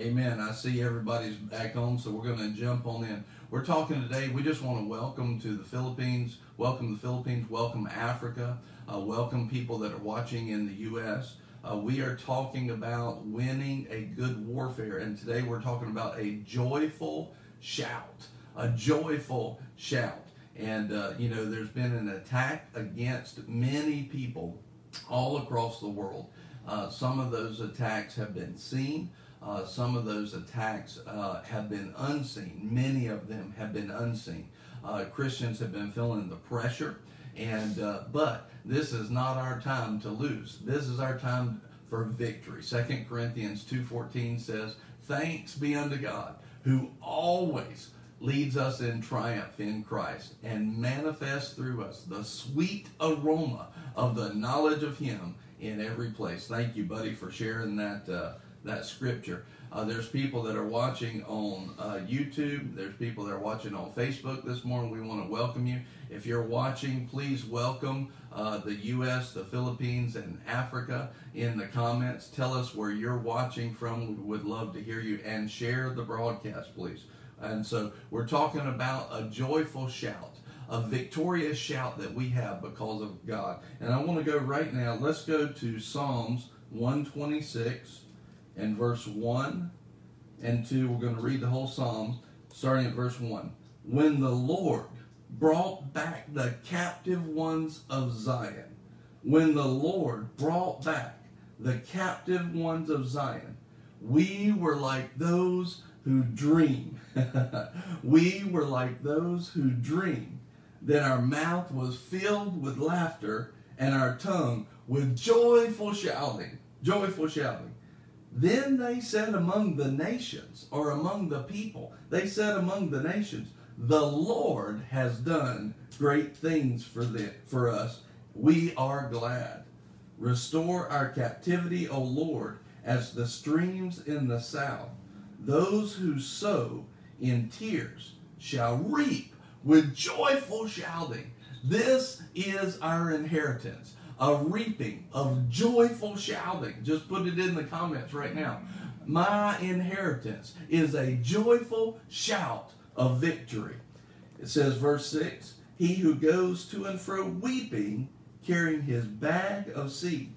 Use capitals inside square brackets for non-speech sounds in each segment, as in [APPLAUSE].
Amen. I see everybody's back home, so we're going to jump on in. We're talking today. We just want to welcome to the Philippines, welcome the Philippines, welcome Africa, uh, welcome people that are watching in the U.S. Uh, we are talking about winning a good warfare, and today we're talking about a joyful shout, a joyful shout. And uh, you know, there's been an attack against many people all across the world. Uh, some of those attacks have been seen. Uh, some of those attacks uh, have been unseen. Many of them have been unseen. Uh, Christians have been feeling the pressure, and uh, but this is not our time to lose. This is our time for victory. Second Corinthians two fourteen says, "Thanks be unto God, who always." leads us in triumph in Christ and manifests through us the sweet aroma of the knowledge of Him in every place. Thank you, buddy, for sharing that uh, that scripture. Uh, there's people that are watching on uh, YouTube. There's people that are watching on Facebook this morning. We want to welcome you. If you're watching, please welcome uh, the U.S., the Philippines, and Africa in the comments. Tell us where you're watching from. We would love to hear you and share the broadcast, please. And so we're talking about a joyful shout, a victorious shout that we have because of God. And I want to go right now, let's go to Psalms 126 and verse 1 and 2. We're going to read the whole psalm starting at verse 1. When the Lord brought back the captive ones of Zion, when the Lord brought back the captive ones of Zion, we were like those who dream. [LAUGHS] we were like those who dream. Then our mouth was filled with laughter and our tongue with joyful shouting. Joyful shouting. Then they said among the nations, or among the people, they said among the nations, the Lord has done great things for, the, for us. We are glad. Restore our captivity, O Lord, as the streams in the south. Those who sow in tears shall reap with joyful shouting. This is our inheritance, a reaping of joyful shouting. Just put it in the comments right now. My inheritance is a joyful shout of victory. It says, verse 6 He who goes to and fro weeping, carrying his bag of seed,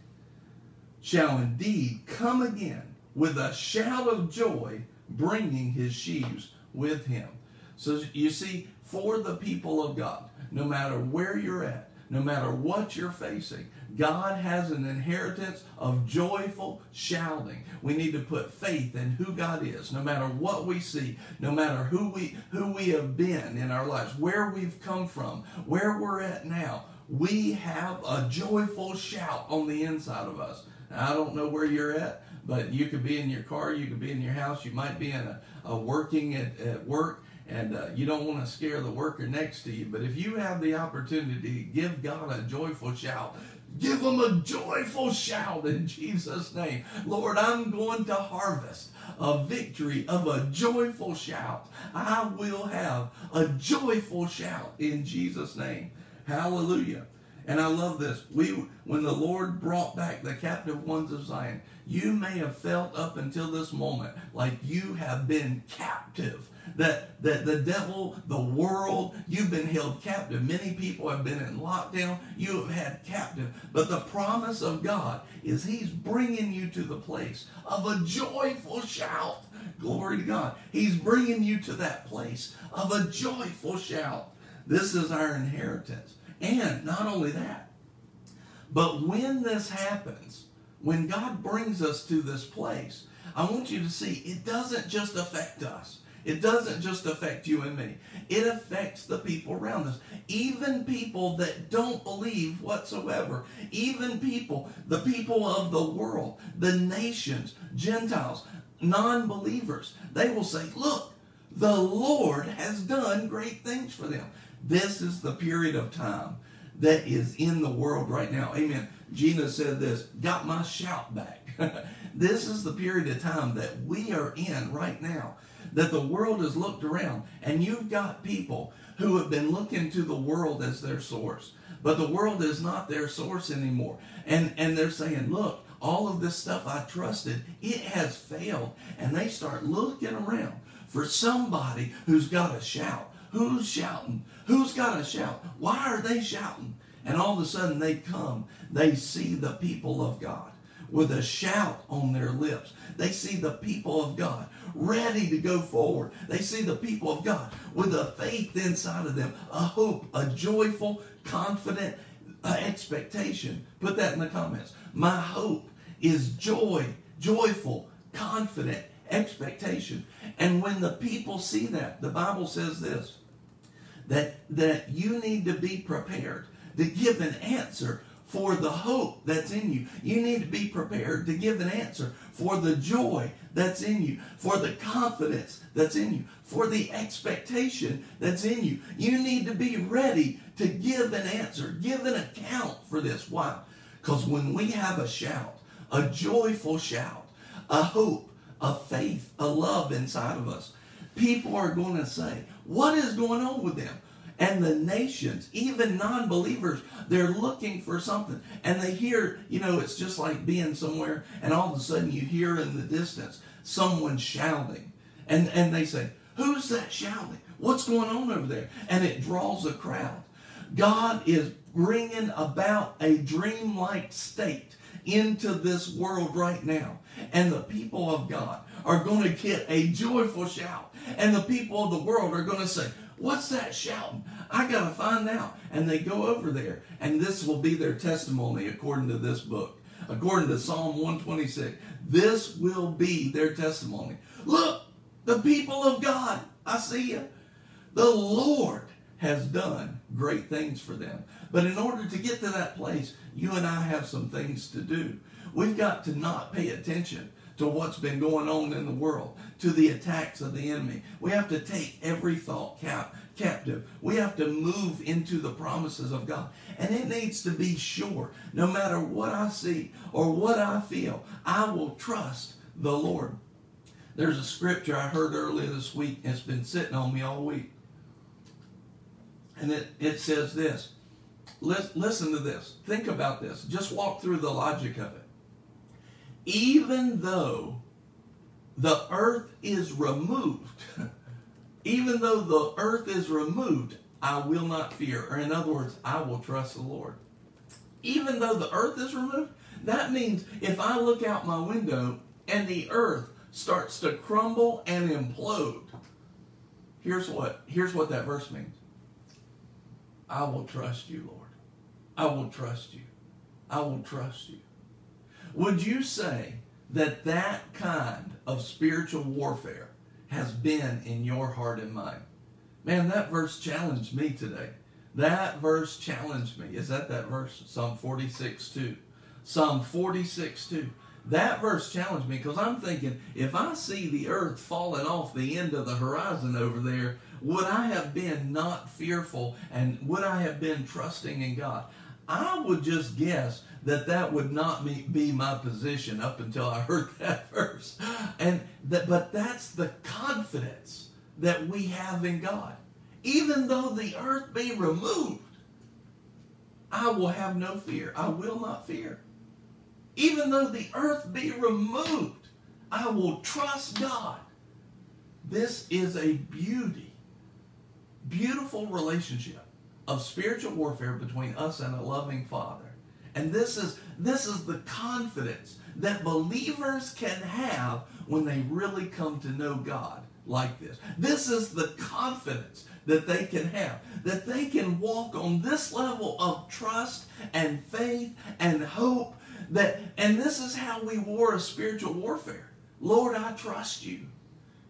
shall indeed come again with a shout of joy bringing his sheaves with him. So you see, for the people of God, no matter where you're at, no matter what you're facing, God has an inheritance of joyful shouting. We need to put faith in who God is, no matter what we see, no matter who we who we have been in our lives, where we've come from, where we're at now. We have a joyful shout on the inside of us. Now, I don't know where you're at, but you could be in your car, you could be in your house, you might be in a, a working at, at work, and uh, you don't want to scare the worker next to you. But if you have the opportunity to give God a joyful shout, give him a joyful shout in Jesus' name. Lord, I'm going to harvest a victory of a joyful shout. I will have a joyful shout in Jesus' name. Hallelujah. And I love this. We, when the Lord brought back the captive ones of Zion, you may have felt up until this moment like you have been captive. That, that the devil, the world, you've been held captive. Many people have been in lockdown. You have had captive. But the promise of God is He's bringing you to the place of a joyful shout. Glory to God. He's bringing you to that place of a joyful shout. This is our inheritance. And not only that, but when this happens, when God brings us to this place, I want you to see it doesn't just affect us. It doesn't just affect you and me. It affects the people around us. Even people that don't believe whatsoever. Even people, the people of the world, the nations, Gentiles, non believers. They will say, Look, the Lord has done great things for them. This is the period of time that is in the world right now. Amen. Gina said this, got my shout back. [LAUGHS] this is the period of time that we are in right now. That the world has looked around and you've got people who have been looking to the world as their source. But the world is not their source anymore. And and they're saying, look, all of this stuff I trusted, it has failed. And they start looking around for somebody who's got a shout. Who's shouting? Who's got to shout? Why are they shouting? And all of a sudden they come, they see the people of God with a shout on their lips. They see the people of God ready to go forward. They see the people of God with a faith inside of them, a hope, a joyful, confident uh, expectation. Put that in the comments. My hope is joy, joyful, confident expectation. And when the people see that, the Bible says this that, that you need to be prepared to give an answer for the hope that's in you. You need to be prepared to give an answer for the joy that's in you, for the confidence that's in you, for the expectation that's in you. You need to be ready to give an answer, give an account for this. Why? Because when we have a shout, a joyful shout, a hope, a faith, a love inside of us, people are going to say, What is going on with them? And the nations, even non believers, they're looking for something. And they hear, you know, it's just like being somewhere, and all of a sudden you hear in the distance someone shouting. And, and they say, Who's that shouting? What's going on over there? And it draws a crowd. God is bringing about a dreamlike state into this world right now. And the people of God are going to get a joyful shout. And the people of the world are going to say, What's that shouting? I got to find out. And they go over there, and this will be their testimony according to this book. According to Psalm 126, this will be their testimony. Look, the people of God, I see you. The Lord has done great things for them. But in order to get to that place, you and I have some things to do. We've got to not pay attention to what's been going on in the world, to the attacks of the enemy. We have to take every thought cap, captive. We have to move into the promises of God. And it needs to be sure, no matter what I see or what I feel, I will trust the Lord. There's a scripture I heard earlier this week, it's been sitting on me all week. And it, it says this. Listen to this. Think about this. Just walk through the logic of it even though the earth is removed, [LAUGHS] even though the earth is removed, I will not fear. Or in other words, I will trust the Lord. Even though the earth is removed, that means if I look out my window and the earth starts to crumble and implode, here's what here's what that verse means. I will trust you, Lord. I will trust you. I will trust you. Would you say that that kind of spiritual warfare has been in your heart and mind? Man, that verse challenged me today. That verse challenged me. Is that that verse? Psalm 46 2. Psalm 46 2. That verse challenged me because I'm thinking if I see the earth falling off the end of the horizon over there, would I have been not fearful and would I have been trusting in God? I would just guess that that would not be my position up until I heard [LAUGHS] that verse. And that, but that's the confidence that we have in God. Even though the earth be removed, I will have no fear. I will not fear. Even though the earth be removed, I will trust God. This is a beauty, beautiful relationship of spiritual warfare between us and a loving Father. And this is this is the confidence that believers can have when they really come to know God like this. This is the confidence that they can have, that they can walk on this level of trust and faith and hope that and this is how we war a spiritual warfare. Lord, I trust you.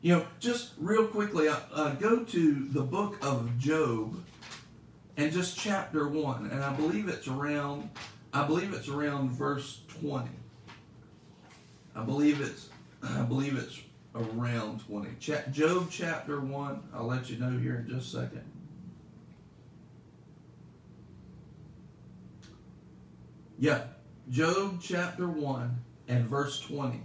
You know, just real quickly, uh, uh go to the book of Job and just chapter 1, and I believe it's around I believe it's around verse 20. I believe it's [CLEARS THROAT] I believe it's around 20. Ch- Job chapter 1. I'll let you know here in just a second. Yeah, Job chapter 1 and verse 20.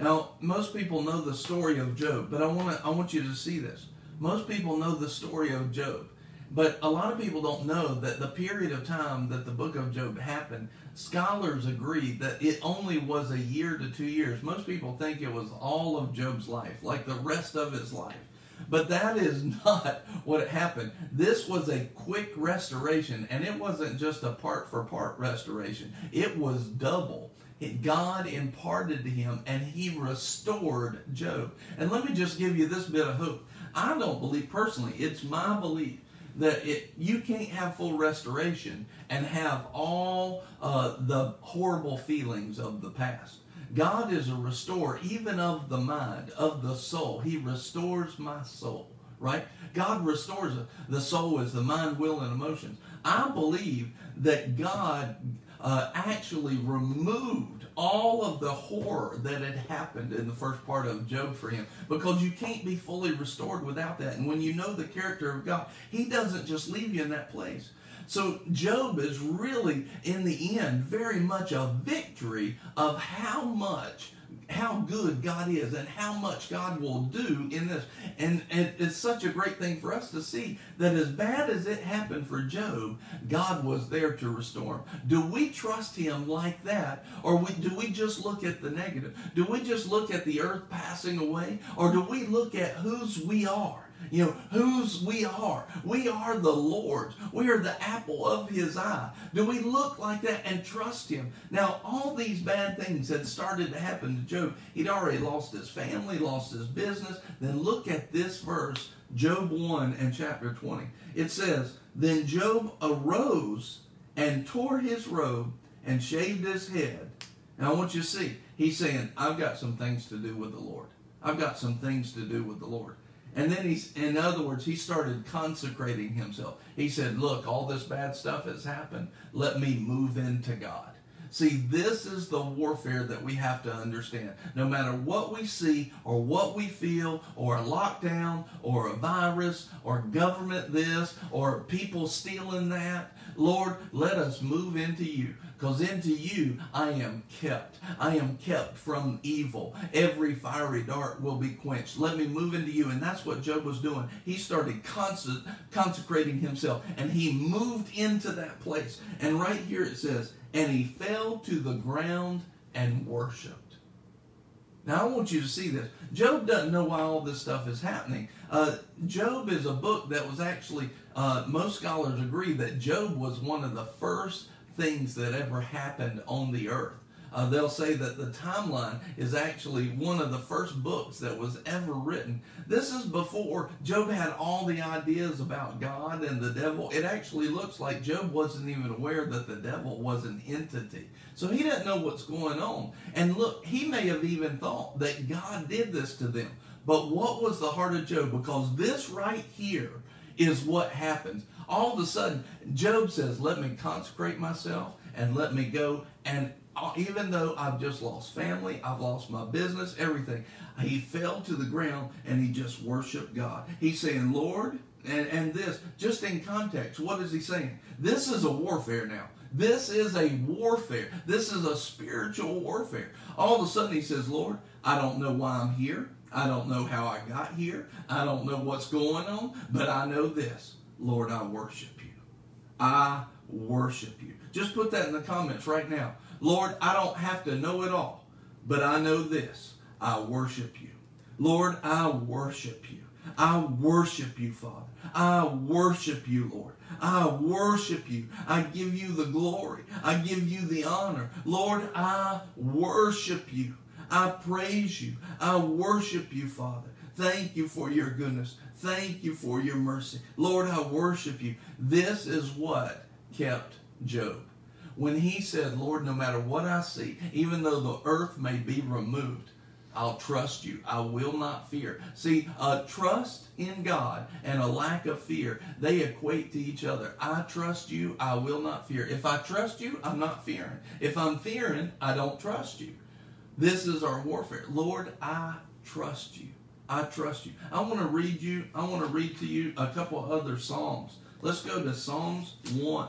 Now, most people know the story of Job, but I want to I want you to see this. Most people know the story of Job. But a lot of people don't know that the period of time that the book of Job happened, scholars agree that it only was a year to two years. Most people think it was all of Job's life, like the rest of his life. But that is [LAUGHS] not what happened. This was a quick restoration, and it wasn't just a part for part restoration, it was double. God imparted to him and he restored Job. And let me just give you this bit of hope. I don't believe personally, it's my belief that it, you can't have full restoration and have all uh, the horrible feelings of the past. God is a restorer, even of the mind, of the soul. He restores my soul, right? God restores. The soul is the mind, will, and emotions. I believe that God uh, actually removed all of the horror that had happened in the first part of Job for him because you can't be fully restored without that. And when you know the character of God, He doesn't just leave you in that place. So Job is really, in the end, very much a victory of how much how good God is and how much God will do in this. And, it's such a great thing for us to see that as bad as it happened for Job, God was there to restore him. Do we trust him like that? Or do we just look at the negative? Do we just look at the earth passing away? Or do we look at whose we are? You know, whose we are. We are the Lord's. We are the apple of his eye. Do we look like that and trust him? Now, all these bad things had started to happen to Job. He'd already lost his family, lost his business. Then look at this verse, Job 1 and chapter 20. It says, Then Job arose and tore his robe and shaved his head. And I want you to see, he's saying, I've got some things to do with the Lord. I've got some things to do with the Lord. And then he's, in other words, he started consecrating himself. He said, Look, all this bad stuff has happened. Let me move into God. See, this is the warfare that we have to understand. No matter what we see or what we feel, or a lockdown, or a virus, or government this, or people stealing that, Lord, let us move into you. Because into you I am kept. I am kept from evil. Every fiery dart will be quenched. Let me move into you. And that's what Job was doing. He started consecrating himself and he moved into that place. And right here it says, and he fell to the ground and worshiped. Now I want you to see this. Job doesn't know why all this stuff is happening. Uh, Job is a book that was actually, uh, most scholars agree that Job was one of the first things that ever happened on the earth. Uh, they'll say that the timeline is actually one of the first books that was ever written. This is before Job had all the ideas about God and the devil. It actually looks like Job wasn't even aware that the devil was an entity. So he doesn't know what's going on. And look, he may have even thought that God did this to them. But what was the heart of Job? Because this right here is what happens all of a sudden, Job says, Let me consecrate myself and let me go. And uh, even though I've just lost family, I've lost my business, everything, he fell to the ground and he just worshiped God. He's saying, Lord, and, and this, just in context, what is he saying? This is a warfare now. This is a warfare. This is a spiritual warfare. All of a sudden he says, Lord, I don't know why I'm here. I don't know how I got here. I don't know what's going on, but I know this. Lord, I worship you. I worship you. Just put that in the comments right now. Lord, I don't have to know it all, but I know this. I worship you. Lord, I worship you. I worship you, Father. I worship you, Lord. I worship you. I give you the glory. I give you the honor. Lord, I worship you. I praise you. I worship you, Father. Thank you for your goodness. Thank you for your mercy. Lord, I worship you. This is what kept Job. When he said, Lord, no matter what I see, even though the earth may be removed, I'll trust you. I will not fear. See, a trust in God and a lack of fear, they equate to each other. I trust you. I will not fear. If I trust you, I'm not fearing. If I'm fearing, I don't trust you. This is our warfare. Lord, I trust you. I trust you. I want to read you, I want to read to you a couple other Psalms. Let's go to Psalms 1.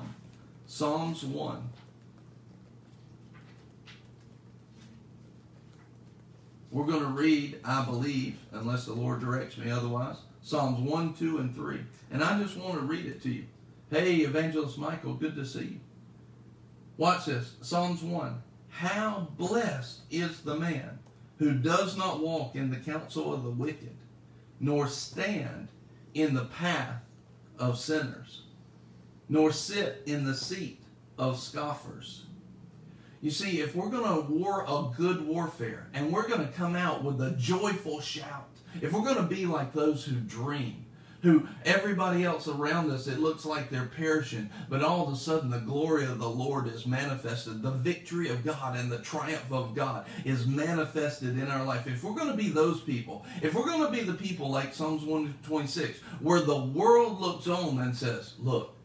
Psalms 1. We're going to read, I believe, unless the Lord directs me otherwise, Psalms 1, 2, and 3. And I just want to read it to you. Hey, Evangelist Michael, good to see you. Watch this Psalms 1. How blessed is the man who does not walk in the counsel of the wicked, nor stand in the path of sinners, nor sit in the seat of scoffers. You see, if we're going to war a good warfare and we're going to come out with a joyful shout, if we're going to be like those who dream, who everybody else around us, it looks like they're perishing, but all of a sudden the glory of the Lord is manifested. The victory of God and the triumph of God is manifested in our life. If we're going to be those people, if we're going to be the people like Psalms 126, where the world looks on and says, Look,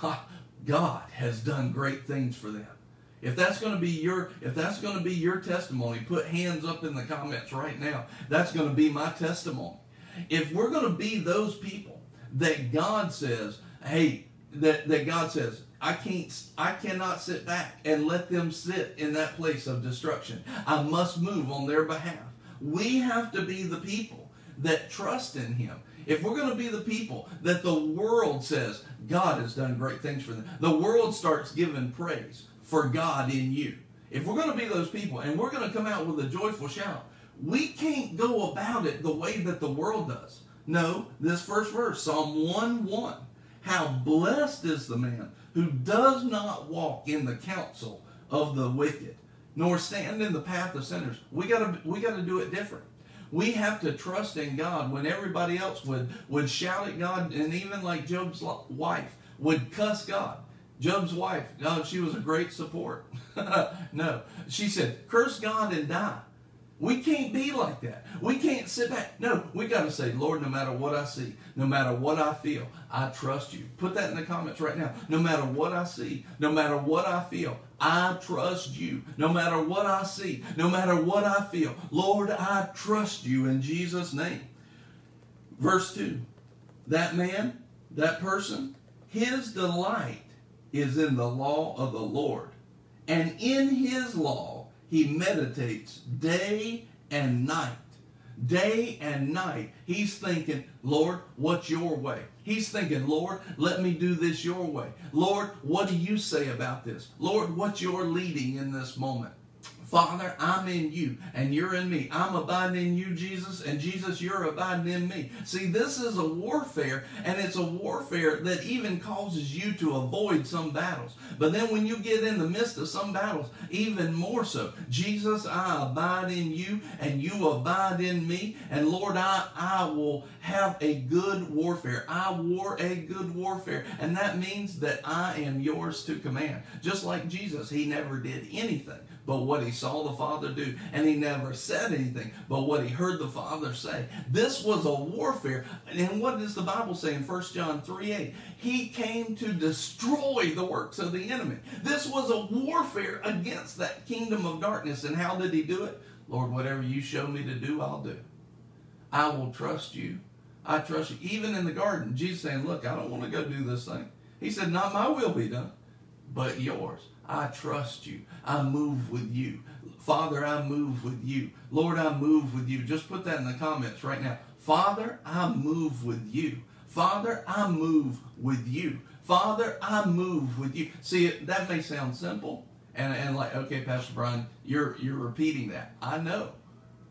God, God has done great things for them. If that's going to be your if that's going to be your testimony, put hands up in the comments right now. That's going to be my testimony. If we're going to be those people that God says, "Hey, that that God says, I can't I cannot sit back and let them sit in that place of destruction. I must move on their behalf." We have to be the people that trust in him. If we're going to be the people that the world says God has done great things for them, the world starts giving praise for God in you. If we're going to be those people and we're going to come out with a joyful shout, we can't go about it the way that the world does. No, this first verse, Psalm 1 1. How blessed is the man who does not walk in the counsel of the wicked, nor stand in the path of sinners. We gotta we gotta do it different. We have to trust in God when everybody else would, would shout at God, and even like Job's wife would cuss God. Job's wife, no, she was a great support. [LAUGHS] no, she said, curse God and die. We can't be like that. We can't sit back. No, we got to say, Lord, no matter what I see, no matter what I feel, I trust you. Put that in the comments right now. No matter what I see, no matter what I feel, I trust you. No matter what I see, no matter what I feel, Lord, I trust you in Jesus' name. Verse 2 That man, that person, his delight is in the law of the Lord. And in his law he meditates day and night. Day and night, he's thinking, Lord, what's your way? He's thinking, Lord, let me do this your way. Lord, what do you say about this? Lord, what's your leading in this moment? Father, I'm in you and you're in me. I'm abiding in you, Jesus, and Jesus, you're abiding in me. See, this is a warfare, and it's a warfare that even causes you to avoid some battles. But then when you get in the midst of some battles, even more so, Jesus, I abide in you and you abide in me. And Lord, I, I will have a good warfare. I war a good warfare. And that means that I am yours to command. Just like Jesus, he never did anything but what he saw the Father do. And he never said anything but what he heard the Father say. This was a warfare. And what does the Bible say in 1 John 3 8? He came to destroy the works of the enemy. This was a warfare against that kingdom of darkness. And how did he do it? Lord, whatever you show me to do, I'll do. I will trust you. I trust you. Even in the garden, Jesus saying, Look, I don't want to go do this thing. He said, Not my will be done, but yours. I trust you. I move with you. Father, I move with you. Lord, I move with you. Just put that in the comments right now. Father, I move with you. Father, I move with you. Father, I move with you. See, that may sound simple, and, and like, okay, Pastor Brian, you're you're repeating that. I know.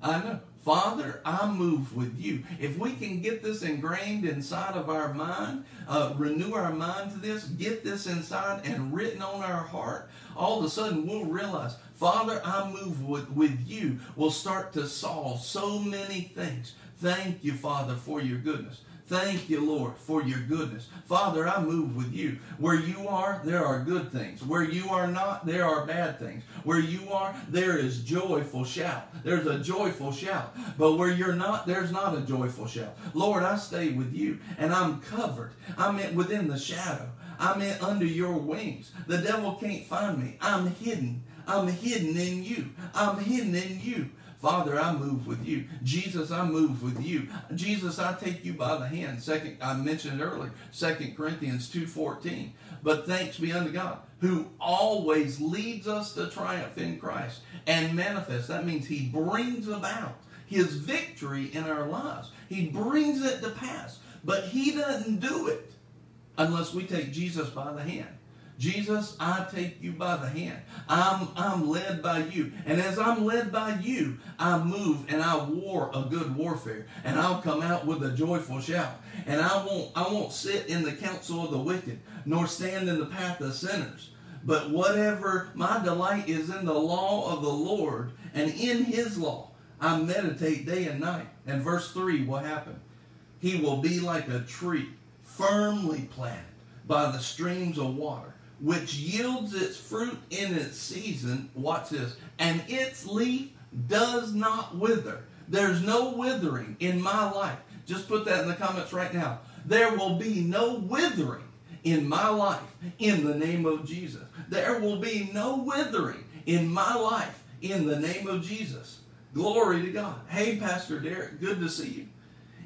I know. Father, I move with you. If we can get this ingrained inside of our mind, uh, renew our mind to this, get this inside and written on our heart, all of a sudden we'll realize, Father, I move with, with you. We'll start to solve so many things. Thank you, Father, for your goodness. Thank you, Lord, for your goodness. Father, I move with you. Where you are, there are good things. Where you are not, there are bad things. Where you are, there is joyful shout. There's a joyful shout. But where you're not, there's not a joyful shout. Lord, I stay with you and I'm covered. I'm in within the shadow. I'm in, under your wings. The devil can't find me. I'm hidden. I'm hidden in you. I'm hidden in you. Father, I move with you. Jesus, I move with you. Jesus, I take you by the hand. Second, I mentioned earlier, Second Corinthians 2.14. But thanks be unto God, who always leads us to triumph in Christ and manifests. That means he brings about his victory in our lives. He brings it to pass. But he doesn't do it unless we take Jesus by the hand. Jesus, I take you by the hand. I'm, I'm led by you. And as I'm led by you, I move and I war a good warfare. And I'll come out with a joyful shout. And I won't, I won't sit in the counsel of the wicked, nor stand in the path of sinners. But whatever my delight is in the law of the Lord, and in his law, I meditate day and night. And verse 3, what happened? He will be like a tree firmly planted by the streams of water, which yields its fruit in its season. Watch this. And its leaf does not wither. There's no withering in my life. Just put that in the comments right now. There will be no withering in my life in the name of Jesus. There will be no withering in my life in the name of Jesus. Glory to God. Hey, Pastor Derek, good to see you.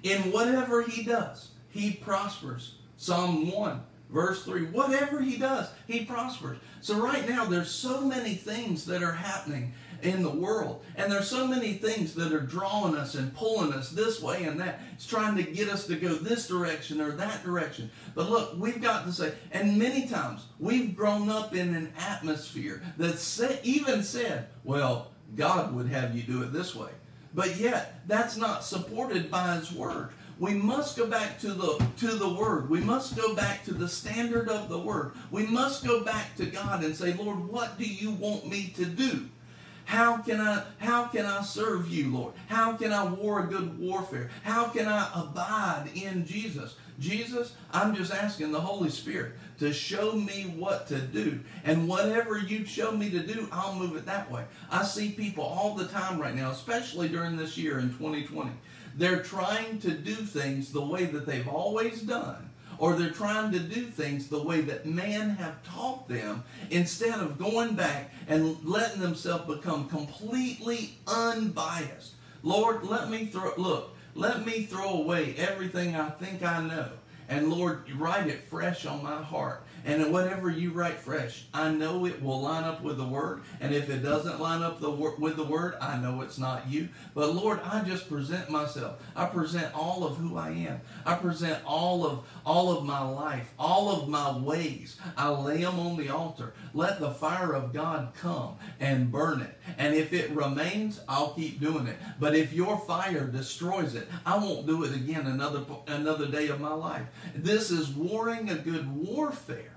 In whatever he does, he prospers. Psalm 1, verse 3. Whatever he does, he prospers. So right now, there's so many things that are happening in the world. And there's so many things that are drawing us and pulling us this way and that. It's trying to get us to go this direction or that direction. But look, we've got to say, and many times we've grown up in an atmosphere that even said, well, God would have you do it this way. But yet, that's not supported by His Word. We must go back to the to the Word. We must go back to the standard of the Word. We must go back to God and say, Lord, what do you want me to do? How can I how can I serve you, Lord? How can I war a good warfare? How can I abide in Jesus? Jesus, I'm just asking the Holy Spirit to show me what to do. And whatever you show me to do, I'll move it that way. I see people all the time right now, especially during this year in 2020. They're trying to do things the way that they've always done or they're trying to do things the way that man have taught them instead of going back and letting themselves become completely unbiased. Lord, let me throw look, let me throw away everything I think I know. And Lord, write it fresh on my heart. And whatever you write fresh, I know it will line up with the word. And if it doesn't line up the wor- with the word, I know it's not you. But Lord, I just present myself. I present all of who I am. I present all of all of my life, all of my ways. I lay them on the altar. Let the fire of God come and burn it. And if it remains, I'll keep doing it. But if your fire destroys it, I won't do it again another another day of my life. This is warring a good warfare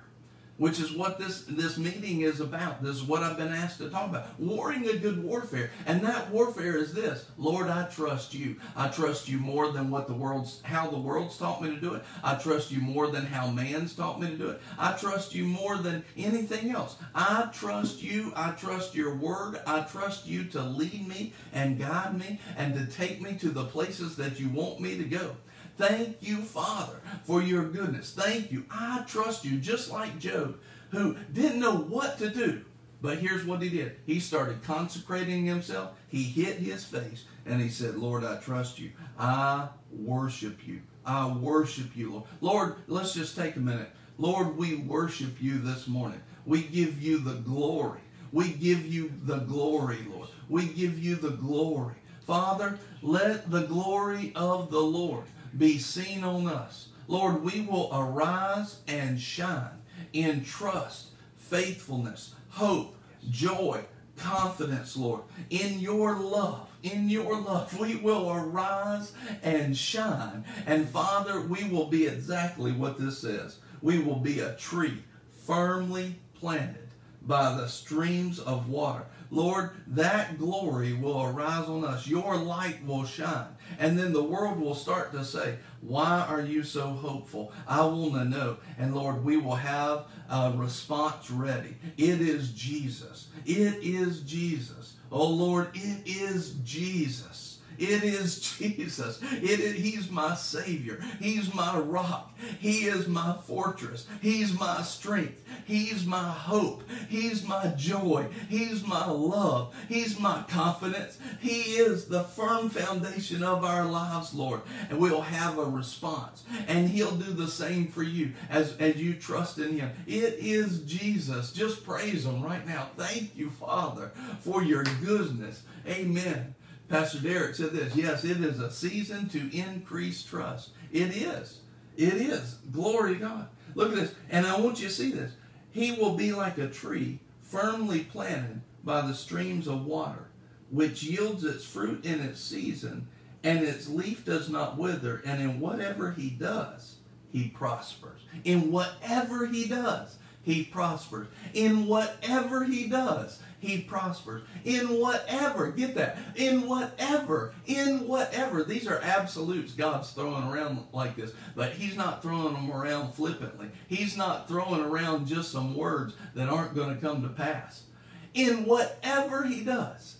which is what this, this meeting is about. This is what I've been asked to talk about. Warring a good warfare. And that warfare is this Lord, I trust you. I trust you more than what the world's how the world's taught me to do it. I trust you more than how man's taught me to do it. I trust you more than anything else. I trust you. I trust your word. I trust you to lead me and guide me and to take me to the places that you want me to go. Thank you, Father, for your goodness. Thank you. I trust you, just like Job, who didn't know what to do. But here's what he did. He started consecrating himself. He hit his face and he said, Lord, I trust you. I worship you. I worship you, Lord. Lord, let's just take a minute. Lord, we worship you this morning. We give you the glory. We give you the glory, Lord. We give you the glory. Father, let the glory of the Lord be seen on us. Lord, we will arise and shine in trust, faithfulness, hope, joy, confidence, Lord, in your love. In your love, we will arise and shine. And Father, we will be exactly what this says. We will be a tree firmly planted by the streams of water. Lord, that glory will arise on us. Your light will shine. And then the world will start to say, Why are you so hopeful? I want to know. And Lord, we will have a response ready. It is Jesus. It is Jesus. Oh Lord, it is Jesus. It is Jesus. It is, he's my Savior. He's my rock. He is my fortress. He's my strength. He's my hope. He's my joy. He's my love. He's my confidence. He is the firm foundation of our lives, Lord. And we'll have a response. And He'll do the same for you as, as you trust in Him. It is Jesus. Just praise Him right now. Thank you, Father, for your goodness. Amen. Pastor Derek said this. Yes, it is a season to increase trust. It is. It is. Glory to God. Look at this. And I want you to see this. He will be like a tree firmly planted by the streams of water, which yields its fruit in its season, and its leaf does not wither. And in whatever he does, he prospers. In whatever he does, he prospers. In whatever he does, he prospers. In whatever, get that, in whatever, in whatever. These are absolutes God's throwing around like this, but he's not throwing them around flippantly. He's not throwing around just some words that aren't going to come to pass. In whatever he does,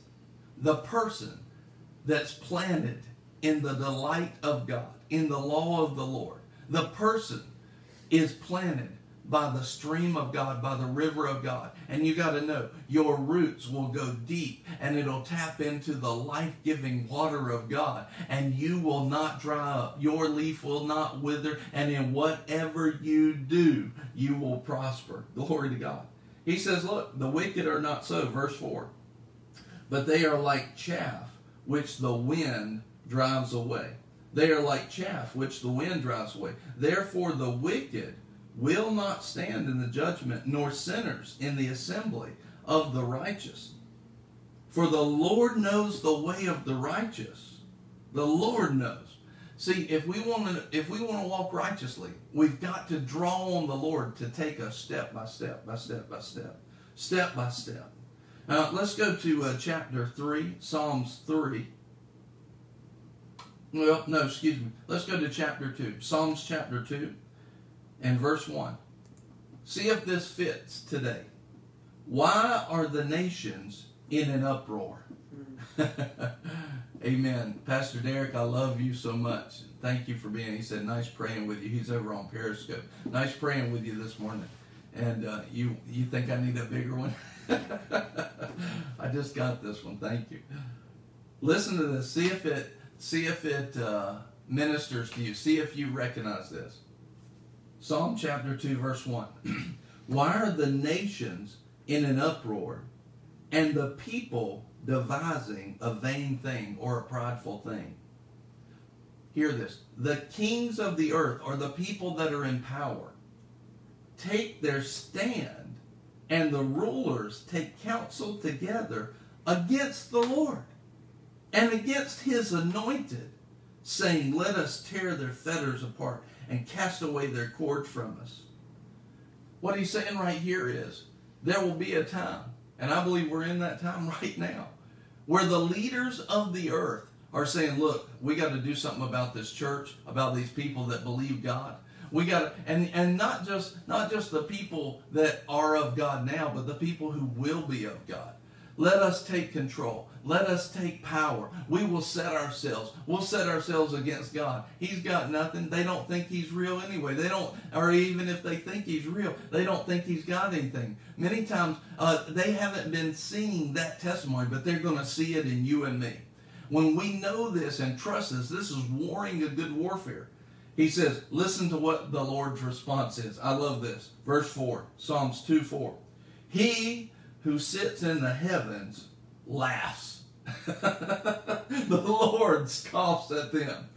the person that's planted in the delight of God, in the law of the Lord, the person is planted by the stream of God, by the river of God. And you got to know your roots will go deep and it'll tap into the life giving water of God. And you will not dry up. Your leaf will not wither. And in whatever you do, you will prosper. Glory to God. He says, Look, the wicked are not so. Verse 4. But they are like chaff which the wind drives away. They are like chaff which the wind drives away. Therefore, the wicked will not stand in the judgment, nor sinners in the assembly of the righteous. For the Lord knows the way of the righteous. The Lord knows. See, if we want to, if we want to walk righteously, we've got to draw on the Lord to take us step by step by step by step, step by step. Now let's go to uh, chapter three, Psalms three. Well, no, excuse me. Let's go to chapter two, Psalms chapter two and verse 1. See if this fits today. Why are the nations in an uproar? [LAUGHS] Amen. Pastor Derek, I love you so much. Thank you for being. He said, "Nice praying with you." He's over on Periscope. Nice praying with you this morning. And uh, you, you think I need a bigger one? [LAUGHS] I just got this one. Thank you. Listen to this. See if it, see if it uh, ministers to you. See if you recognize this. Psalm chapter 2, verse 1. [CLEARS THROAT] Why are the nations in an uproar and the people devising a vain thing or a prideful thing? Hear this. The kings of the earth, or the people that are in power, take their stand, and the rulers take counsel together against the Lord and against his anointed, saying, Let us tear their fetters apart and cast away their cords from us. What he's saying right here is there will be a time, and I believe we're in that time [LAUGHS] right now, where the leaders of the earth are saying, look, we got to do something about this church, about these people that believe God. We got to, and, and not just not just the people that are of God now, but the people who will be of God. Let us take control. Let us take power. We will set ourselves. We'll set ourselves against God. He's got nothing. They don't think he's real anyway. They don't, or even if they think he's real, they don't think he's got anything. Many times uh, they haven't been seeing that testimony, but they're going to see it in you and me. When we know this and trust this, this is warring a good warfare. He says, listen to what the Lord's response is. I love this. Verse 4, Psalms 2 4. He who sits in the heavens laughs. the Lord scoffs at them.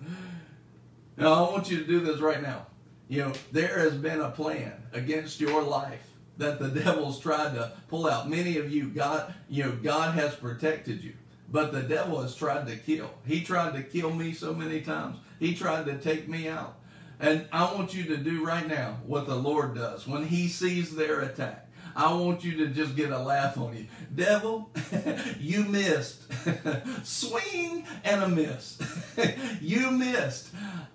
Now, I want you to do this right now. You know, there has been a plan against your life that the [LAUGHS] devil's tried to pull out. Many of you, God, you know, God has protected you, but the devil has tried to kill. He tried to kill me so many times. He tried to take me out. And I want you to do right now what the Lord does when he sees their attack. I want you to just get a laugh on you. Devil, [LAUGHS] you missed. [LAUGHS] Swing and a miss. [LAUGHS] you missed.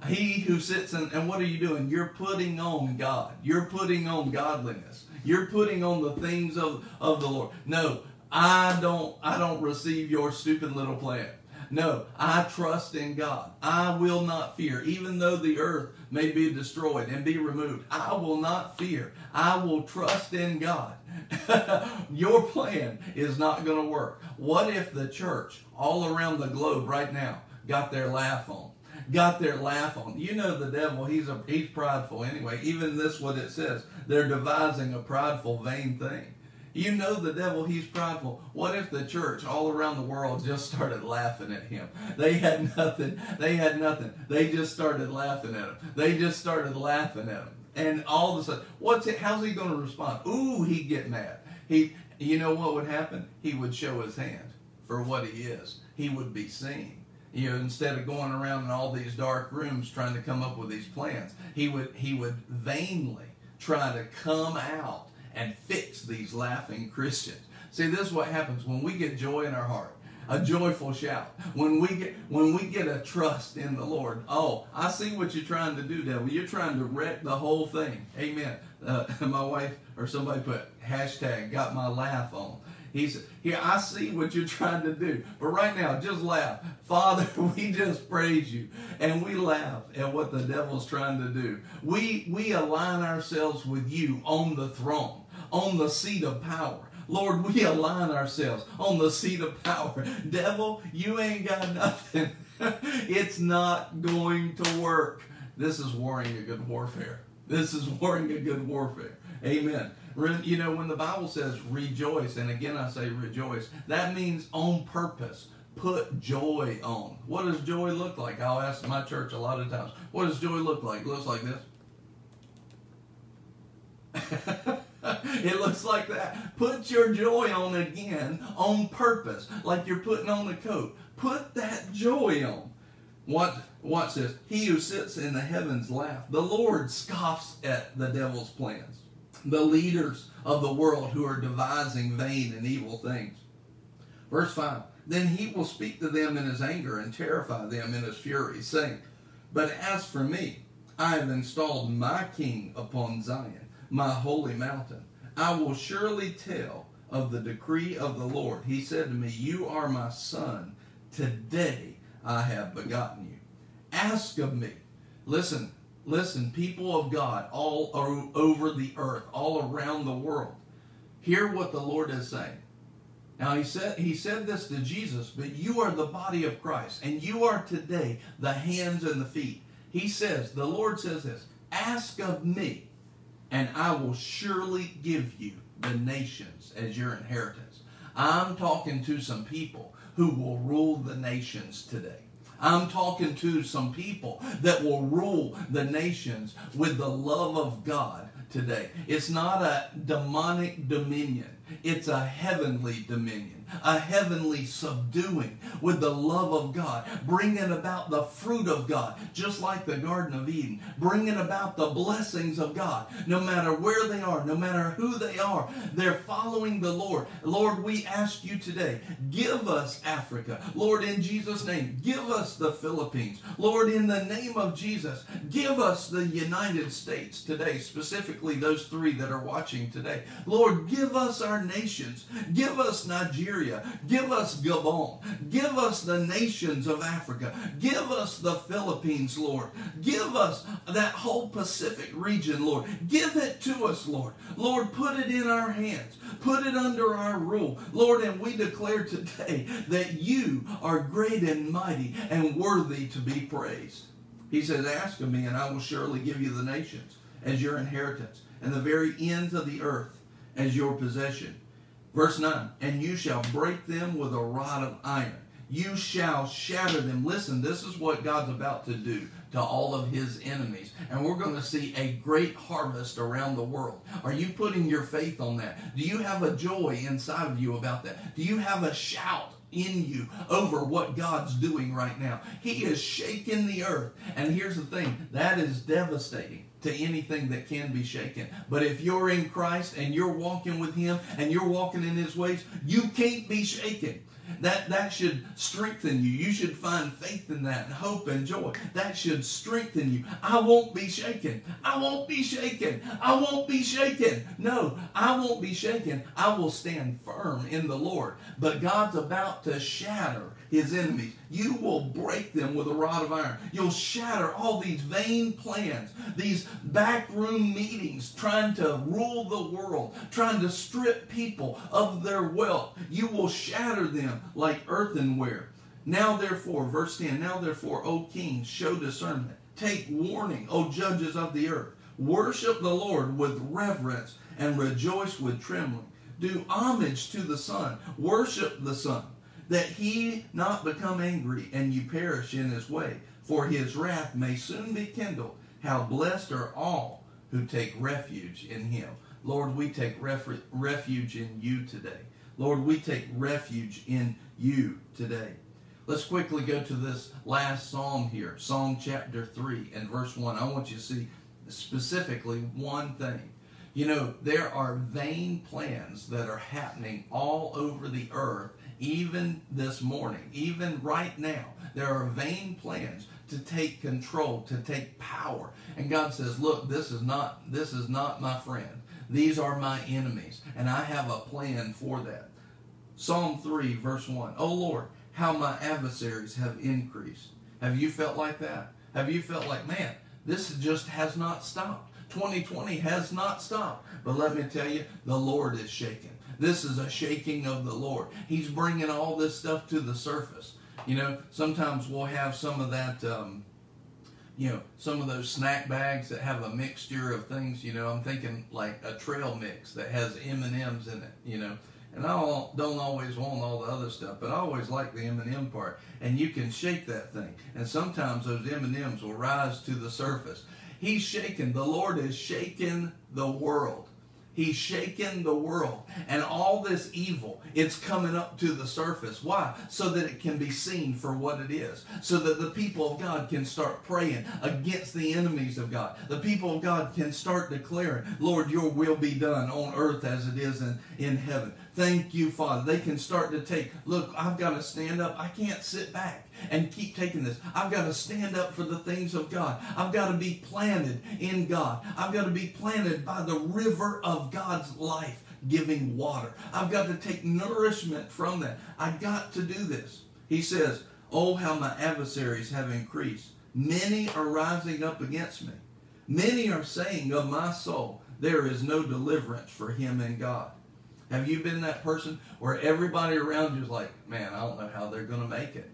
He who sits in, and what are you doing? You're putting on God. You're putting on godliness. You're putting on the things of, of the Lord. No, I don't, I don't receive your stupid little plan. No, I trust in God. I will not fear, even though the earth may be destroyed and be removed. I will not fear. I will trust in God. [LAUGHS] Your plan is not going to work. What if the church all around the globe right now got their laugh on? Got their laugh on. You know the devil, he's a he's prideful anyway. Even this what it says. They're devising a prideful, vain thing. You know the devil, he's prideful. What if the church all around the world just started laughing at him? They had nothing. They had nothing. They just started laughing at him. They just started laughing at him. And all of a sudden, what's it? How's he going to respond? Ooh, he'd get mad. He, you know what would happen? He would show his hand for what he is. He would be seen. You know, instead of going around in all these dark rooms trying to come up with these plans, he would he would vainly try to come out and fix these laughing Christians. See, this is what happens when we get joy in our heart a joyful shout. When we get when we get a trust in the Lord. Oh, I see what you're trying to do, devil. You're trying to wreck the whole thing. Amen. Uh, [LAUGHS] my wife or somebody put hashtag got my laugh on. He said, Here, I see what you're trying to do. But right now, just laugh. Father, [LAUGHS] we just praise you. And we laugh at what the devil's trying to do. We we align ourselves with you on the throne, on the seat of power. Lord, we align ourselves on the seat of power. Devil, you ain't got nothing. [LAUGHS] it's not going to work. This is warring a good warfare. This is warring a good warfare. Amen. You know, when the Bible says rejoice, and again I say rejoice, that means on purpose. Put joy on. What does joy look like? I'll ask my church a lot of times. What does joy look like? It looks like this. [LAUGHS] [LAUGHS] it looks like that. Put your joy on again on purpose, like you're putting on the coat. Put that joy on. What watch this. He who sits in the heavens laugh. The Lord scoffs at the devil's plans. The leaders of the world who are devising vain and evil things. Verse 5. Then he will speak to them in his anger and terrify them in his fury, saying, But as for me, I have installed my king upon Zion my holy mountain. I will surely tell of the decree of the Lord. He said to me, You are my son. Today I have begotten you. Ask of me. Listen, listen, people of God all over the earth, all around the world. Hear what the Lord is saying. Now he said he said this to Jesus, but you are the body of Christ, and you are today the hands and the feet. He says, the Lord says this, ask of me, and I will surely give you the nations as your inheritance. I'm talking to some people who will rule the nations today. I'm talking to some people that will rule the nations with the love of God today. It's not a demonic dominion, it's a heavenly dominion a heavenly subduing with the love of God, bringing about the fruit of God, just like the Garden of Eden, bringing about the blessings of God, no matter where they are, no matter who they are, they're following the Lord. Lord, we ask you today, give us Africa. Lord, in Jesus' name, give us the Philippines. Lord, in the name of Jesus, give us the United States today, specifically those three that are watching today. Lord, give us our nations. Give us Nigeria. Give us Gabon. Give us the nations of Africa. Give us the Philippines, Lord. Give us that whole Pacific region, Lord. Give it to us, Lord. Lord, put it in our hands. Put it under our rule. Lord, and we declare today that you are great and mighty and worthy to be praised. He says, Ask of me, and I will surely give you the nations as your inheritance, and the very ends of the earth as your possession. Verse 9, and you shall break them with a rod of iron. You shall shatter them. Listen, this is what God's about to do to all of his enemies. And we're going to see a great harvest around the world. Are you putting your faith on that? Do you have a joy inside of you about that? Do you have a shout in you over what God's doing right now? He is shaking the earth. And here's the thing that is devastating to anything that can be shaken. But if you're in Christ and you're walking with Him and you're walking in His ways, you can't be shaken. That, that should strengthen you. You should find faith in that and hope and joy. That should strengthen you. I won't be shaken. I won't be shaken. I won't be shaken. No, I won't be shaken. I will stand firm in the Lord. But God's about to shatter his enemies. You will break them with a rod of iron. You'll shatter all these vain plans, these backroom meetings trying to rule the world, trying to strip people of their wealth. You will shatter them like earthenware. Now, therefore, verse 10 Now, therefore, O kings, show discernment. Take warning, O judges of the earth. Worship the Lord with reverence and rejoice with trembling. Do homage to the Son. Worship the Son, that he not become angry and you perish in his way, for his wrath may soon be kindled. How blessed are all who take refuge in him. Lord, we take ref- refuge in you today. Lord, we take refuge in you today. Let's quickly go to this last psalm here, Psalm chapter 3 and verse 1. I want you to see specifically one thing. You know, there are vain plans that are happening all over the earth, even this morning, even right now. There are vain plans to take control, to take power. And God says, "Look, this is not this is not my friend. These are my enemies, and I have a plan for that." Psalm 3 verse 1. Oh Lord, how my adversaries have increased. Have you felt like that? Have you felt like, man, this just has not stopped. 2020 has not stopped. But let me tell you, the Lord is shaking. This is a shaking of the Lord. He's bringing all this stuff to the surface. You know, sometimes we'll have some of that, um, you know, some of those snack bags that have a mixture of things. You know, I'm thinking like a trail mix that has M and M's in it. You know, and I don't always want all the other stuff, but I always like the M&M part. And you can shake that thing, and sometimes those M&Ms will rise to the surface. He's shaking. The Lord is shaking the world. He's shaking the world. And all this evil, it's coming up to the surface. Why? So that it can be seen for what it is. So that the people of God can start praying against the enemies of God. The people of God can start declaring, Lord, your will be done on earth as it is in, in heaven. Thank you, Father. They can start to take, look, I've got to stand up. I can't sit back and keep taking this. I've got to stand up for the things of God. I've got to be planted in God. I've got to be planted by the river of God's life giving water. I've got to take nourishment from that. I've got to do this. He says, Oh, how my adversaries have increased. Many are rising up against me. Many are saying of my soul, there is no deliverance for him in God. Have you been that person where everybody around you is like, man, I don't know how they're going to make it?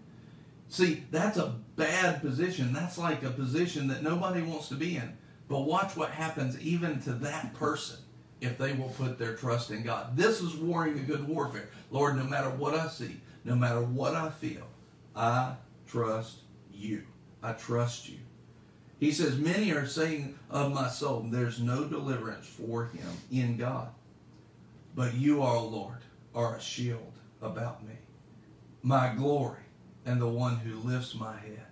See, that's a bad position. That's like a position that nobody wants to be in. But watch what happens even to that person if they will put their trust in God. This is warring a good warfare. Lord, no matter what I see, no matter what I feel, I trust you. I trust you. He says, Many are saying of my soul, there's no deliverance for him in God. But you, our Lord, are a shield about me, my glory, and the one who lifts my head.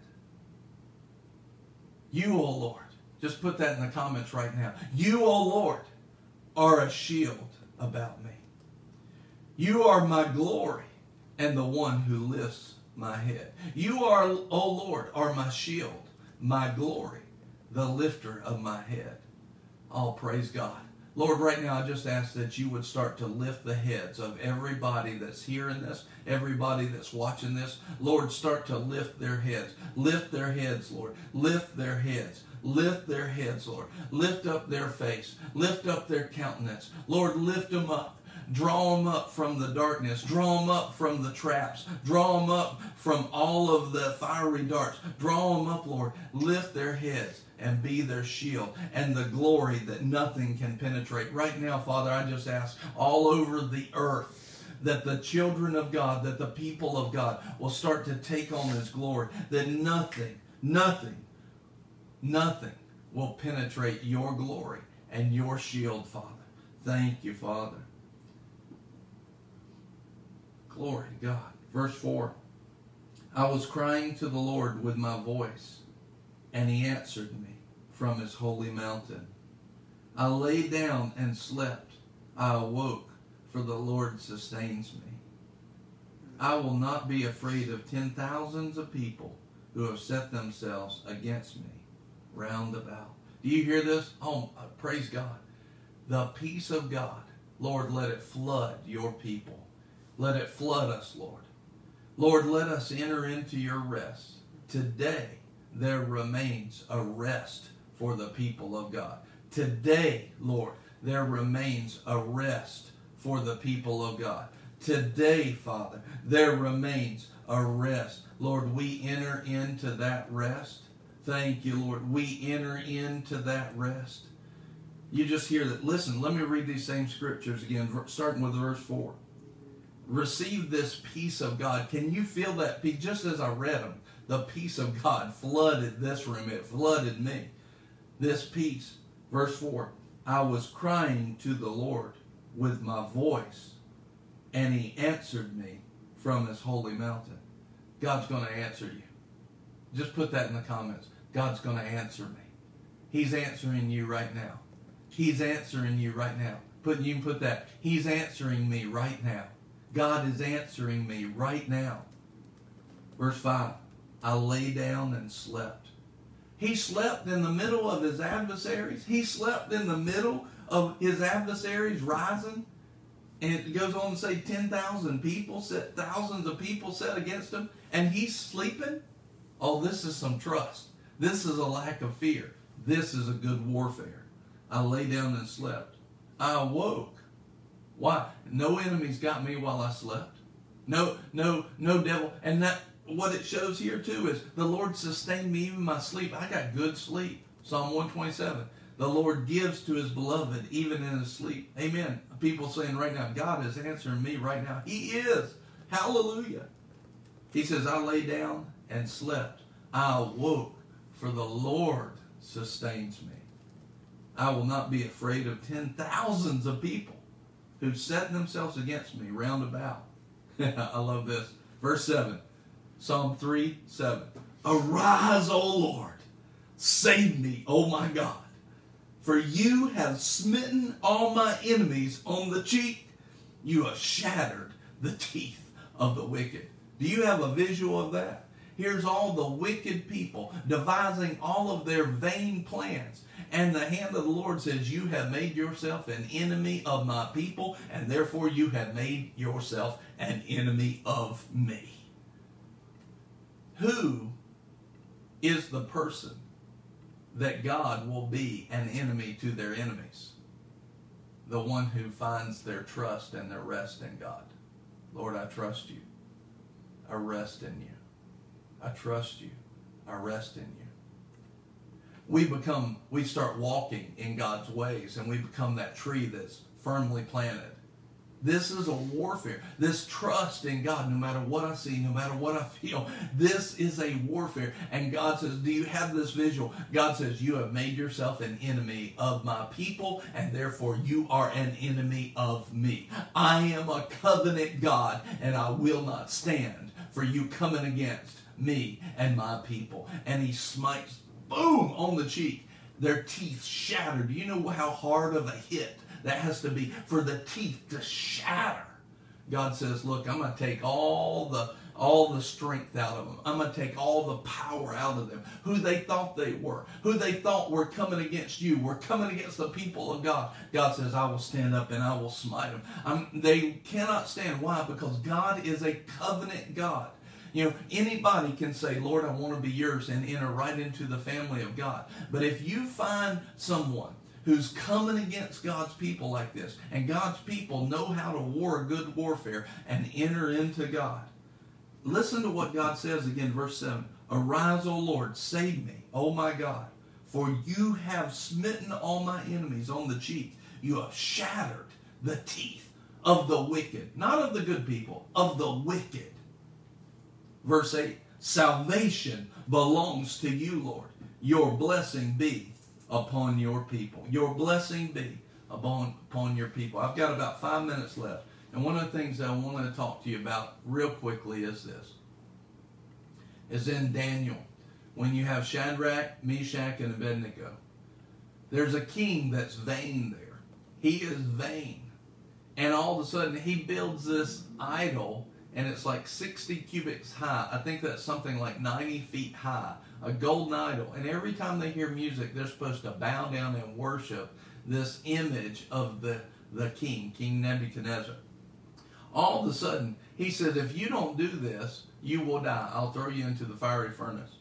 You, O Lord, just put that in the comments right now. You, O Lord, are a shield about me. You are my glory and the one who lifts my head. You are, O Lord, are my shield, my glory, the lifter of my head. All praise God. Lord, right now I just ask that you would start to lift the heads of everybody that's hearing this, everybody that's watching this. Lord, start to lift their heads. Lift their heads, Lord. Lift their heads. Lift their heads, Lord. Lift up their face. Lift up their countenance. Lord, lift them up. Draw them up from the darkness. Draw them up from the traps. Draw them up from all of the fiery darts. Draw them up, Lord. Lift their heads and be their shield and the glory that nothing can penetrate. Right now, Father, I just ask all over the earth that the children of God, that the people of God will start to take on this glory, that nothing, nothing, nothing will penetrate your glory and your shield, Father. Thank you, Father. Glory to God. Verse 4 I was crying to the Lord with my voice, and he answered me from his holy mountain. I lay down and slept. I awoke, for the Lord sustains me. I will not be afraid of ten thousands of people who have set themselves against me round about. Do you hear this? Oh, uh, praise God. The peace of God, Lord, let it flood your people. Let it flood us, Lord. Lord, let us enter into your rest. Today, there remains a rest for the people of God. Today, Lord, there remains a rest for the people of God. Today, Father, there remains a rest. Lord, we enter into that rest. Thank you, Lord. We enter into that rest. you just hear that. Listen, let me read these same scriptures again, starting with verse 4. Receive this peace of God. Can you feel that peace? Just as I read them, the peace of God flooded this room, it flooded me. This peace. Verse 4 I was crying to the Lord with my voice, and he answered me from his holy mountain. God's going to answer you. Just put that in the comments. God's going to answer me. He's answering you right now. He's answering you right now. Put you can put that. He's answering me right now. God is answering me right now. Verse 5. I lay down and slept. He slept in the middle of his adversaries. He slept in the middle of his adversaries rising. And it goes on to say 10,000 people, set, thousands of people set against him. And he's sleeping? Oh, this is some trust. This is a lack of fear. This is a good warfare. I lay down and slept. I awoke. Why? No enemies got me while I slept. No, no, no devil. And that what it shows here too is the Lord sustained me even in my sleep. I got good sleep. Psalm 127. The Lord gives to his beloved even in his sleep. Amen. People saying right now, God is answering me right now. He is. Hallelujah. He says, I lay down and slept. I awoke, for the Lord sustains me. I will not be afraid of ten thousands of people who set themselves against me round about. [LAUGHS] I love this. Verse 7, Psalm 3 7. Arise, O Lord, save me, O my God. For you have smitten all my enemies on the cheek. You have shattered the teeth of the wicked. Do you have a visual of that? Here's all the wicked people devising all of their vain plans. And the hand of the Lord says, You have made yourself an enemy of my people, and therefore you have made yourself an enemy of me. Who is the person that God will be an enemy to their enemies? The one who finds their trust and their rest in God. Lord, I trust you. I rest in you. I trust you. I rest in you. We become, we start walking in God's ways and we become that tree that's firmly planted. This is a warfare. This trust in God, no matter what I see, no matter what I feel, this is a warfare. And God says, Do you have this visual? God says, You have made yourself an enemy of my people, and therefore you are an enemy of me. I am a covenant God, and I will not stand for you coming against me and my people. And he smites, boom, on the cheek. Their teeth shattered. You know how hard of a hit that has to be for the teeth to shatter? God says, look, I'm going to take all the all the strength out of them. I'm going to take all the power out of them. Who they thought they were, who they thought were coming against you, were coming against the people of God. God says, I will stand up and I will smite them. I'm, they cannot stand. Why? Because God is a covenant God. You know, anybody can say, Lord, I want to be yours and enter right into the family of God. But if you find someone who's coming against God's people like this, and God's people know how to war a good warfare and enter into God, listen to what God says again, verse 7. Arise, O Lord, save me, O my God, for you have smitten all my enemies on the cheek. You have shattered the teeth of the wicked, not of the good people, of the wicked. Verse 8 Salvation belongs to you, Lord. Your blessing be upon your people. Your blessing be upon, upon your people. I've got about five minutes left. And one of the things that I want to talk to you about real quickly is this. Is in Daniel, when you have Shadrach, Meshach, and Abednego. There's a king that's vain there. He is vain. And all of a sudden, he builds this idol and it's like 60 cubits high. I think that's something like 90 feet high, a golden idol. And every time they hear music, they're supposed to bow down and worship this image of the, the king, King Nebuchadnezzar. All of a sudden, he says, if you don't do this, you will die. I'll throw you into the fiery furnace.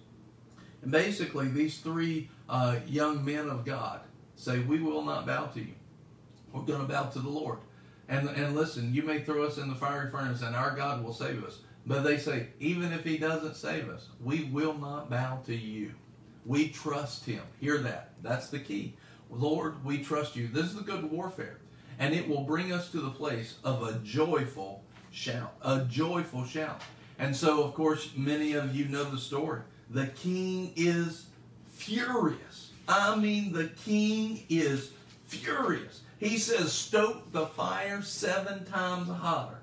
And basically, these three uh, young men of God say, we will not bow to you. We're going to bow to the Lord. And, and listen, you may throw us in the fiery furnace and our God will save us. But they say, even if he doesn't save us, we will not bow to you. We trust him. Hear that. That's the key. Lord, we trust you. This is the good warfare. And it will bring us to the place of a joyful shout. A joyful shout. And so, of course, many of you know the story. The king is furious. I mean, the king is furious. He says, Stoke the fire seven times hotter.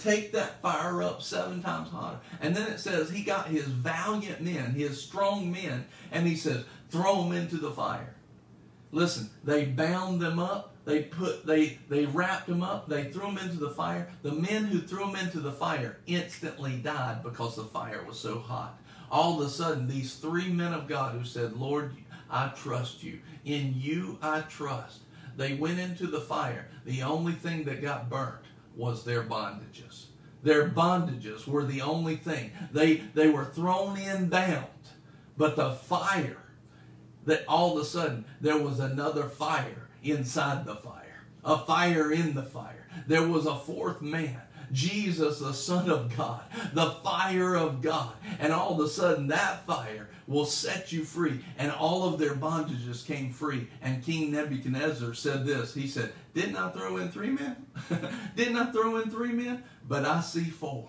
Take that fire up seven times hotter. And then it says he got his valiant men, his strong men, and he says, Throw them into the fire. Listen, they bound them up. They put they they wrapped them up. They threw them into the fire. The men who threw them into the fire instantly died because the fire was so hot. All of a sudden, these three men of God who said, "Lord, I trust you. In you I trust." They went into the fire. The only thing that got burnt was their bondages. Their bondages were the only thing. They they were thrown in bound, but the fire that all of a sudden there was another fire inside the fire, a fire in the fire. There was a fourth man. Jesus, the Son of God, the fire of God. And all of a sudden, that fire will set you free. And all of their bondages came free. And King Nebuchadnezzar said this He said, Didn't I throw in three men? [LAUGHS] Didn't I throw in three men? But I see four.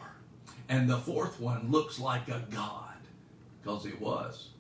And the fourth one looks like a God, because he was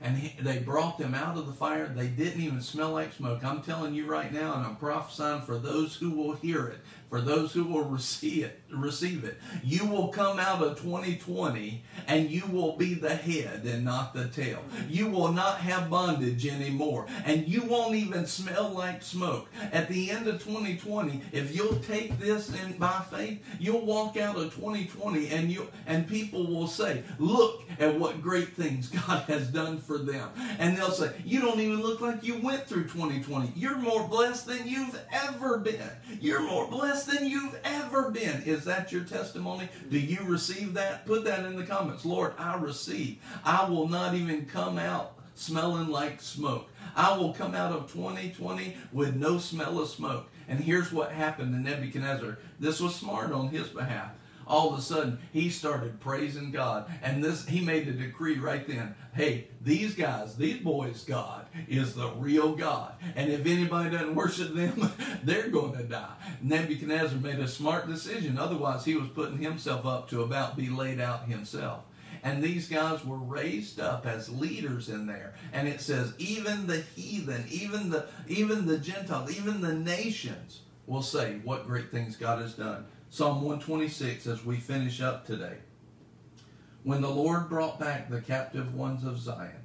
and he, they brought them out of the fire. They didn't even smell like smoke. I'm telling you right now, and I'm prophesying for those who will hear it, for those who will [LAUGHS] receive it, receive it. You will come out of 2020 and you will be the head and not the tail. You will not have bondage anymore, and you won't even smell like smoke. At the end of 2020, if you'll take this in by faith, you'll walk out of 2020 and you and people will say, "Look at what great things [LAUGHS] God has done for them." And they'll say, "You don't even look like you went through 2020. You're more blessed than you've ever been. You're more blessed than you've ever been." Is that your testimony? Do you receive that? Put that in the comments. Lord, I receive. I will not even come out smelling like smoke. I will come out of 2020 with no smell of smoke. And here's what happened to Nebuchadnezzar. This was smart on his behalf all of a sudden he started praising God. And this he made a decree right then. Hey, these guys, these boys, God is the real God. And if anybody doesn't worship them, [LAUGHS] they're going to die. Nebuchadnezzar made a smart decision. Otherwise, he was putting himself up to about be laid out himself. And these guys were raised up as leaders in there. And it says, even the heathen, even the even the Gentiles, even the nations will say what great things God has done. Psalm 126 as we finish up today. When the Lord brought back the captive ones of Zion,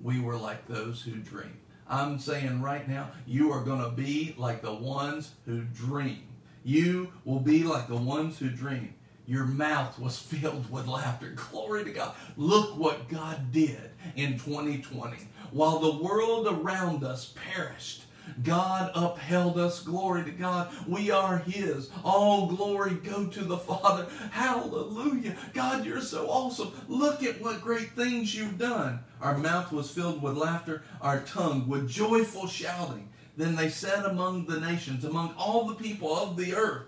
we were like those who dream. I'm saying right now, you are going to be like the ones who dream. You will be like the ones who dream. Your mouth was [LAUGHS] filled with laughter. Glory to God. Look what God did in 2020. While the world around us perished, God upheld us. Glory to God. We are His. All glory go to the Father. Hallelujah. God, you're so awesome. Look at what great things you've done. Our mouth was filled with laughter, our tongue with joyful shouting. Then they said among the nations, among all the people of the earth,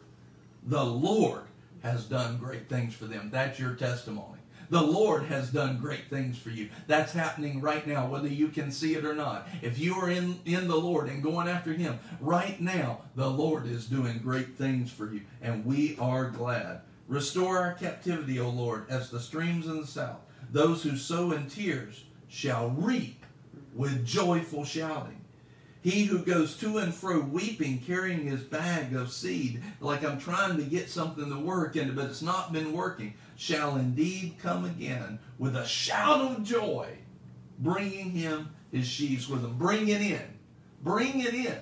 the Lord has done great things for them. That's your testimony. The Lord has done great things for you. That's happening right now, whether you can see it or not. If you are in, in the Lord and going after Him, right now, the Lord is doing great things for you, and we are glad. Restore our captivity, O Lord, as the streams in the south. Those who sow in tears shall reap with joyful shouting. He who goes to and fro weeping, carrying his bag of seed, like I'm trying to get something to work, and but it's not been working, shall indeed come again with a shout of joy, bringing him his sheaves with him. Bring it in. Bring it in.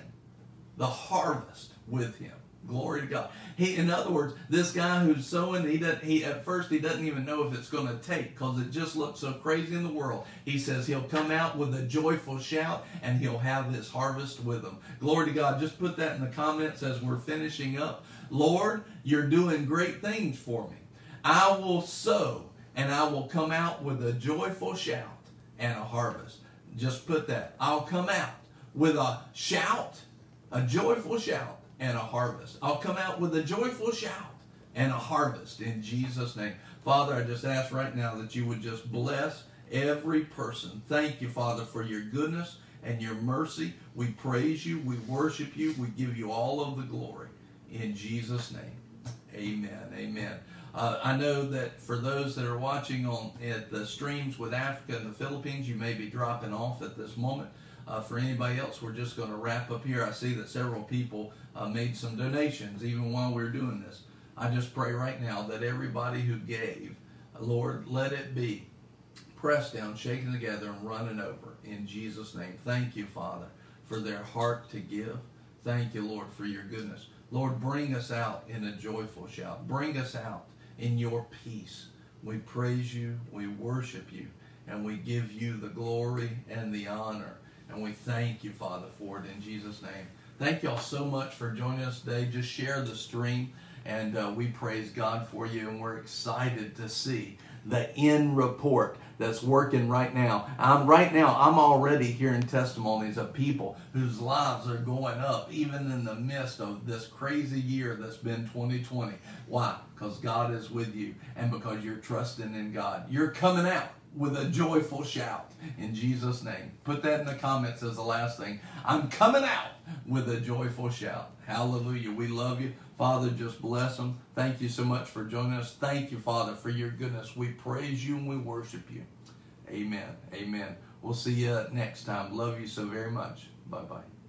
The harvest with him. Glory to God. He, in other words, this guy who's sowing, he doesn't, he at first he doesn't even know if it's going to take because it just looks so crazy in the world. He says he'll come out with a joyful shout and he'll have this harvest with him. Glory to God. Just put that in the comments as we're finishing up. Lord, you're doing great things for me. I will sow and I will come out with a joyful shout and a harvest. Just put that. I'll come out with a shout, a joyful shout, and a harvest. I'll come out with a joyful shout and a harvest in Jesus' name. Father, I just ask right now that you would just bless every person. Thank you, Father, for your goodness and your mercy. We praise you. We worship you. We give you all of the glory. In Jesus' name, amen. Amen. Uh, I know that for those that are watching on at the streams with Africa and the Philippines, you may be dropping off at this moment. Uh, for anybody else, we're just going to wrap up here. I see that several people uh, made some donations even while we are doing this. I just pray right now that everybody who gave, Lord, let it be pressed down, shaken together, and running over in Jesus' name. Thank you, Father, for their heart to give. Thank you, Lord, for your goodness. Lord, bring us out in a joyful shout. Bring us out in your peace. We praise you, we worship you, and we give you the glory and the honor. And we thank you, Father, for it in Jesus' name. Thank y'all so much for joining us today. Just share the stream, and uh, we praise God for you, and we're excited to see the end report that's working right now. I'm right now, I'm already hearing testimonies of people whose lives are going up even in the midst of this crazy year that's been 2020. Why? Because God is with you and because you're trusting in God. You're coming out with a joyful shout in Jesus' name. Put that in the comments as the last thing. I'm coming out with a joyful shout. Hallelujah. We love you. Father, just bless them. Thank you so much for joining us. Thank you, Father, for your goodness. We praise you and we worship you. Amen. Amen. We'll see you next time. Love you so very much. Bye bye.